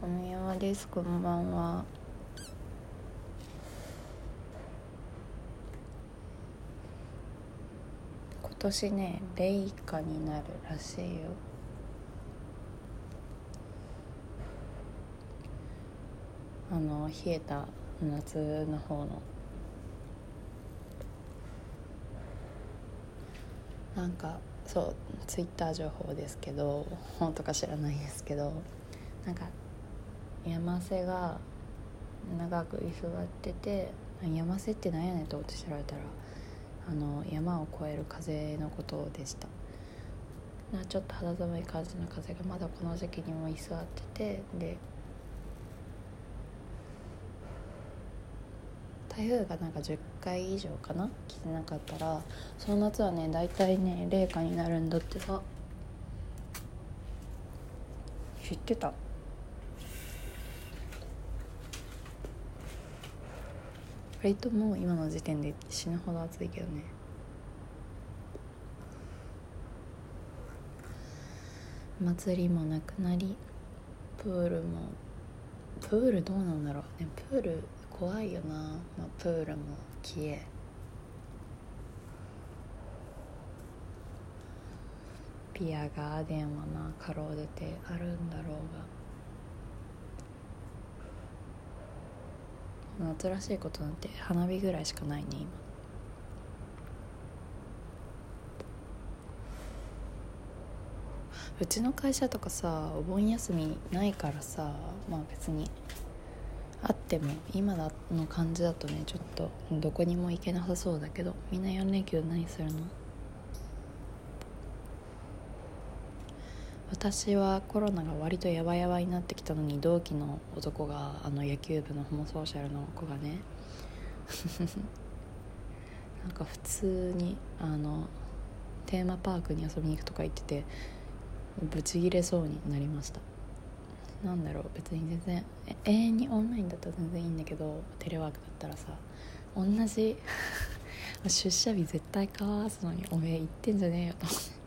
小宮山ですこんばんは。今年ね冷夏になるらしいよ。あの冷えた夏の方の。なんかそうツイッター情報ですけど本とか知らないですけどなんか山瀬が長く居座ってて山瀬って何やねんと思って調べたらあの山を越える風のことでした。なちょっと肌寒い感じの風がまだこの時期にも居座っててで台風がなんか10回以上かな？来てなかったらその夏はね大体ね冷夏になるんだってさ。知ってた？割とも今の時点で死ぬほど暑いけどね。祭りもなくなりプールもプールどうなんだろう。ねプール怖いよな、まあ、プールも消え。ピアガーデンはなかろうじてあるんだろうが。夏らしいことなんて花火ぐらいしかないね今。うちの会社とかさお盆休みないからさまあ別にあっても今の感じだとねちょっとどこにも行けなさそうだけどみんな4連休何するの？私はコロナが割とヤバヤバになってきたのに同期の男があの野球部のホモソーシャルの子がね。なんか普通にあのテーマパークに遊びに行くとか言っててブチギレそうになりました。なんだろう別に全然永遠にオンラインだったら全然いいんだけどテレワークだったらさ同じ 出社日絶対交わすのにおめえ言ってんじゃねえよと思って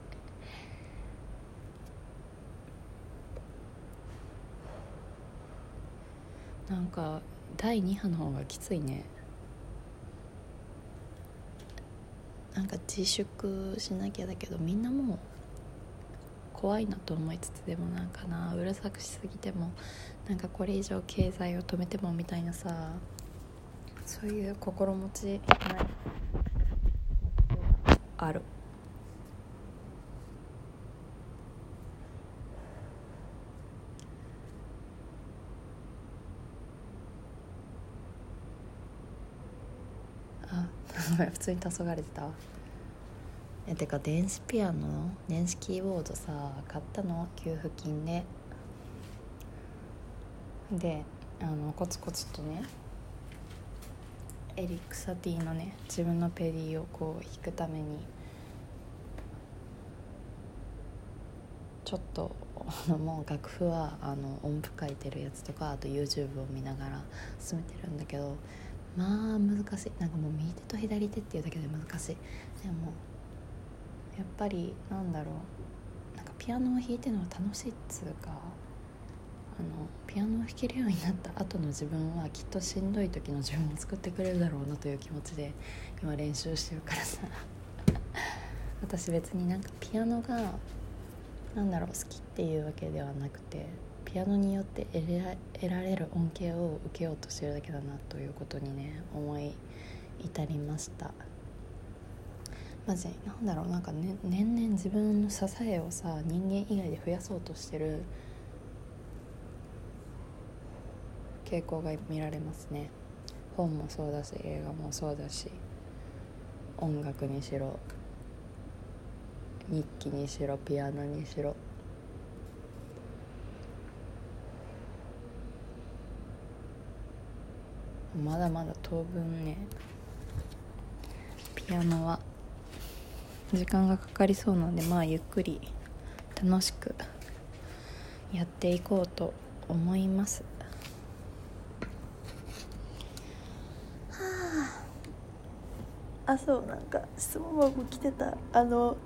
なんか第2波の方がきついね。なんか自粛しなきゃだけどみんなもう怖いなと思いつつでもなんかなうるさくしすぎてもなんかこれ以上経済を止めてもみたいなさそういう心持ちない。ある。あ普通に黄昏れてたわ。えてか電子ピアノ？電子キーボードさ買ったの？給付金で。であのコツコツとねエリック・サティのね自分のペディをこう弾くためにちょっともう楽譜はあの音符書いてるやつとかあと YouTube を見ながら進めてるんだけどまあ難しい。なんかもう右手と左手っていうだけで難しい。でもやっぱりなんだろう。なんかピアノを弾いてるのは楽しいっつうかあのピアノを弾けるようになった後の自分はきっとしんどい時の自分を作ってくれるだろうなという気持ちで今練習してるからさ。私別になんかピアノがなんだろう好きっていうわけではなくてピアノによって得られる恩恵を受けようとしてるだけだなということにね思い至りました。マジなんだろうなんか、ね、年々自分の支えをさ人間以外で増やそうとしてる傾向が見られますね。本もそうだし映画もそうだし音楽にしろ日記にしろピアノにしろ。まだまだ当分ねピアノは時間がかかりそうなのでまあゆっくり楽しくやっていこうと思います。はあ。あそうなんか質問箱来てた。あの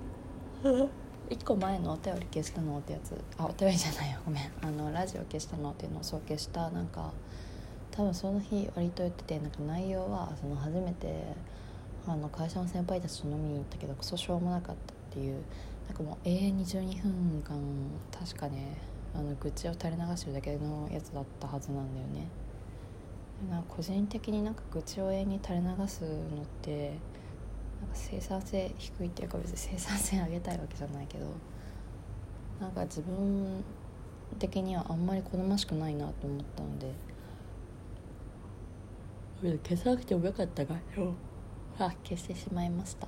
1個前のお便り消したのってやつ。あお便りじゃないよ。ごめん。あのラジオ消したのっていうのをそう消した。なんか多分その日割と言っててなんか内容はその初めてあの会社の先輩たちと飲みに行ったけどクソしょうもなかったっていうなんかもう永遠に12分間確かねあの愚痴を垂れ流してるだけのやつだったはずなんだよね。なんか個人的になんか愚痴を永遠に垂れ流すのってなんか生産性低いっていうか別に生産性上げたいわけじゃないけどなんか自分的にはあんまり好ましくないなと思ったので消さなくてもよかったかよあ消してしまいました。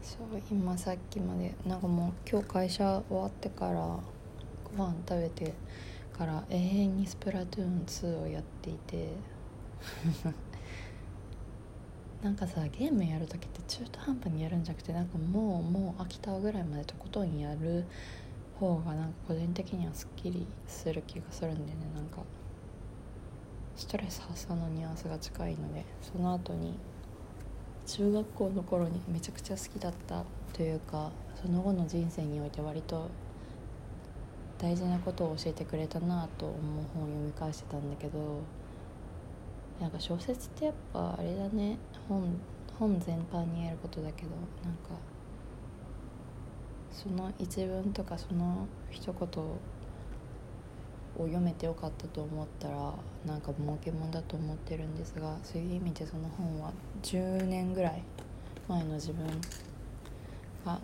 そう今さっきまでなんかもう今日会社終わってからご飯食べてから永遠にスプラトゥーン2をやっていて。なんかさゲームやる時って中途半端にやるんじゃなくてなんかもうもう飽きたぐらいまでとことんやる方がなんか個人的にはすっきりする気がするんだよねなんかストレス発散のニュアンスが近いのでその後に中学校の頃にめちゃくちゃ好きだったというかその後の人生において割と大事なことを教えてくれたなと思う本を読み返してたんだけどなんか小説ってやっぱあれだね本本全般に言えることだけどなんかその一文とかその一言をを読めてよかったと思ったらなんか儲けもんだと思ってるんですがそういう意味でその本は10年ぐらい前の自分が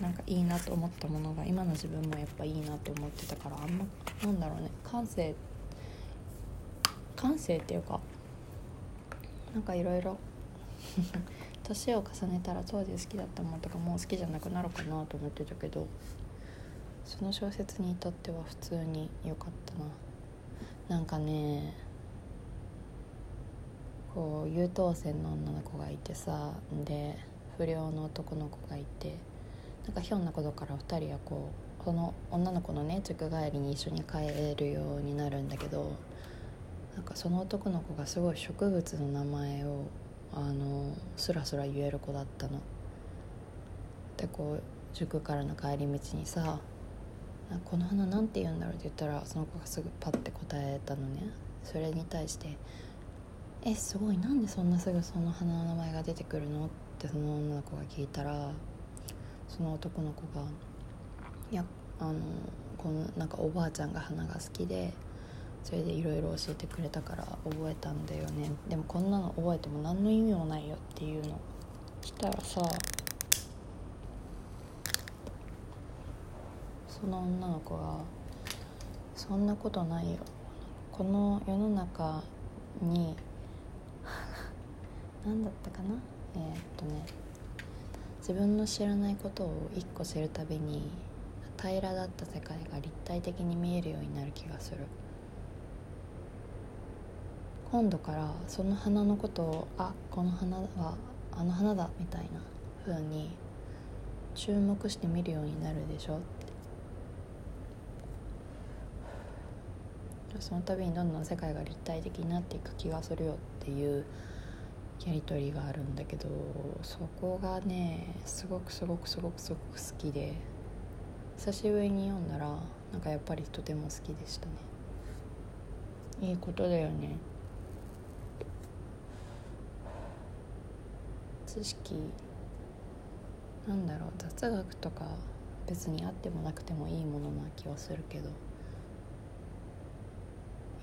なんかいいなと思ったものが今の自分もやっぱいいなと思ってたからあんまなんだろうね感性感性っていうかなんかいろいろ年を重ねたら当時好きだったものとかもう好きじゃなくなるかなと思ってたけどその小説にとっては普通に良かったななんかねこう優等生の女の子がいてさで不良の男の子がいてなんかひょんなことから2人はこうこの女の子のね塾帰りに一緒に帰るようになるんだけどなんかその男の子がすごい植物の名前をあのスラスラ言える子だったの。でこう塾からの帰り道にさ「この花なんて言うんだろう?」って言ったらその子がすぐパッて答えたのねそれに対して「えすごいなんでそんなすぐその花の名前が出てくるの?」ってその女の子が聞いたらその男の子が「いやあのこのなんかおばあちゃんが花が好きでそれでいろいろ教えてくれたから覚えたんだよねでもこんなの覚えても何の意味もないよっていうの来たらさその女の子が「そんなことないよ。この世の中に 何だったかな？えー、っとね。自分の知らないことを一個知るたびに平らだった世界が立体的に見えるようになる気がする。今度からその花のことをあこの花はあの花だみたいな風に注目して見るようになるでしょってその度にどんどん世界が立体的になっていく気がするよっていうやり取りがあるんだけどそこがねすごくすごくすごくすごく好きで久しぶりに読んだらなんかやっぱりとても好きでしたね。いいことだよね。知識なんだろう雑学とか別にあってもなくてもいいものな気はするけど。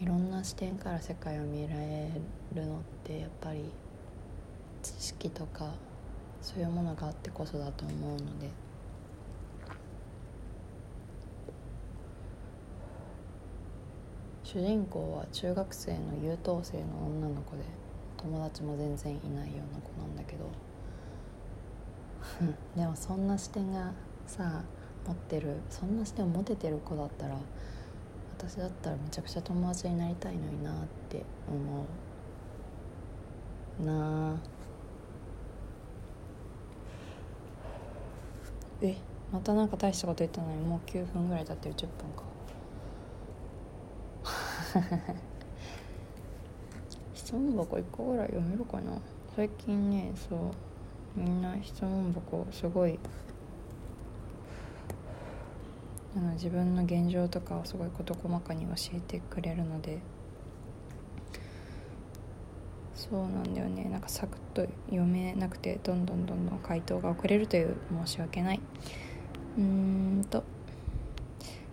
いろんな視点から世界を見られるのってやっぱり知識とかそういうものがあってこそだと思うので。主人公は中学生の優等生の女の子で友達も全然いないような子なんだけど。でもそんな視点がさ持ってるそんな視点を持ててる子だったら私だったらめちゃくちゃ友達になりたいのになって思うな。あえ？またなんか大したこと言ったのにもう9分ぐらい経ってる。10分か。質問箱1個ぐらい読めるかな？最近ねそうみんな質問箱すごいあの自分の現状とかをすごい事細かに教えてくれるのでそうなんだよね。なんかサクッと読めなくてどんどんどんどん回答が遅れるという申し訳ない。うーんと。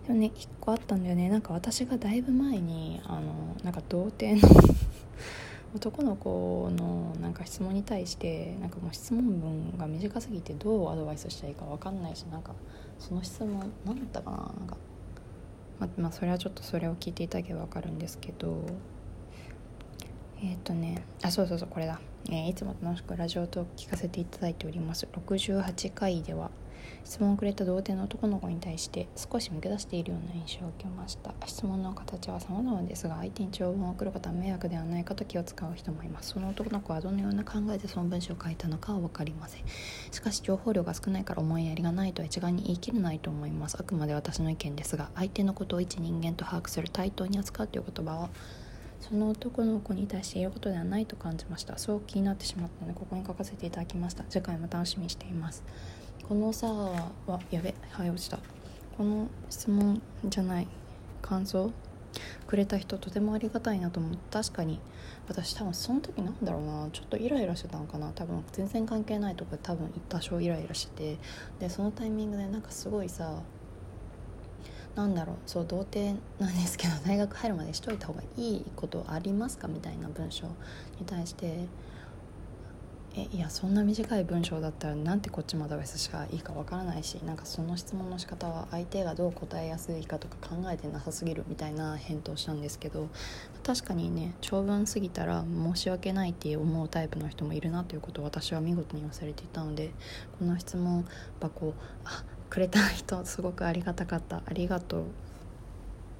でもね1個あったんだよね。なんか私がだいぶ前にあのなんか童貞の 男の子のなんか質問に対してなんかもう質問文が短すぎてどうアドバイスしたらいいか分かんないしなんかその質問何だったかな？なんかままあそれはちょっとそれを聞いていただけば分かるんですけど。えっ、ー、とねあそうそうそうこれだ、えー、いつも楽しくラジオトーク聞かせていただいております。68回では質問をくれた童貞の男の子に対して少し見下しているような印象を受けました。質問の形は様々ですが相手に長文を送ることは迷惑ではないかと気を使う人もいます。その男の子はどのような考えでその文章を書いたのかは分かりません。しかし情報量が少ないから思いやりがないとは一概に言い切れないと思います。あくまで私の意見ですが相手のことを一人間と把握する対等に扱うという言葉はその男の子に対して言うことではないと感じました。そう気になってしまったのでここに書かせていただきました。次回も楽しみにしています。このさはやべはい落ちた。この質問じゃない感想くれた人とてもありがたいなと思って確かに。私多分その時なんだろうな。ちょっとイライラしてたのかな。多分全然関係ないとこ多分多少イライラしてて。でそのタイミングでなんかすごいさなんだろう。そう童貞なんですけど大学入るまでしといた方がいいことありますか？みたいな文章に対して。えいやそんな短い文章だったらなんてこっちもアドバイスしかいいかわからないしなんかその質問の仕方は相手がどう答えやすいかとか考えてなさすぎるみたいな返答したんですけど確かにね長文すぎたら申し訳ないって思うタイプの人もいるなということを私は見事に忘れていたのでこの質問箱あくれた人すごくありがたかったありがとう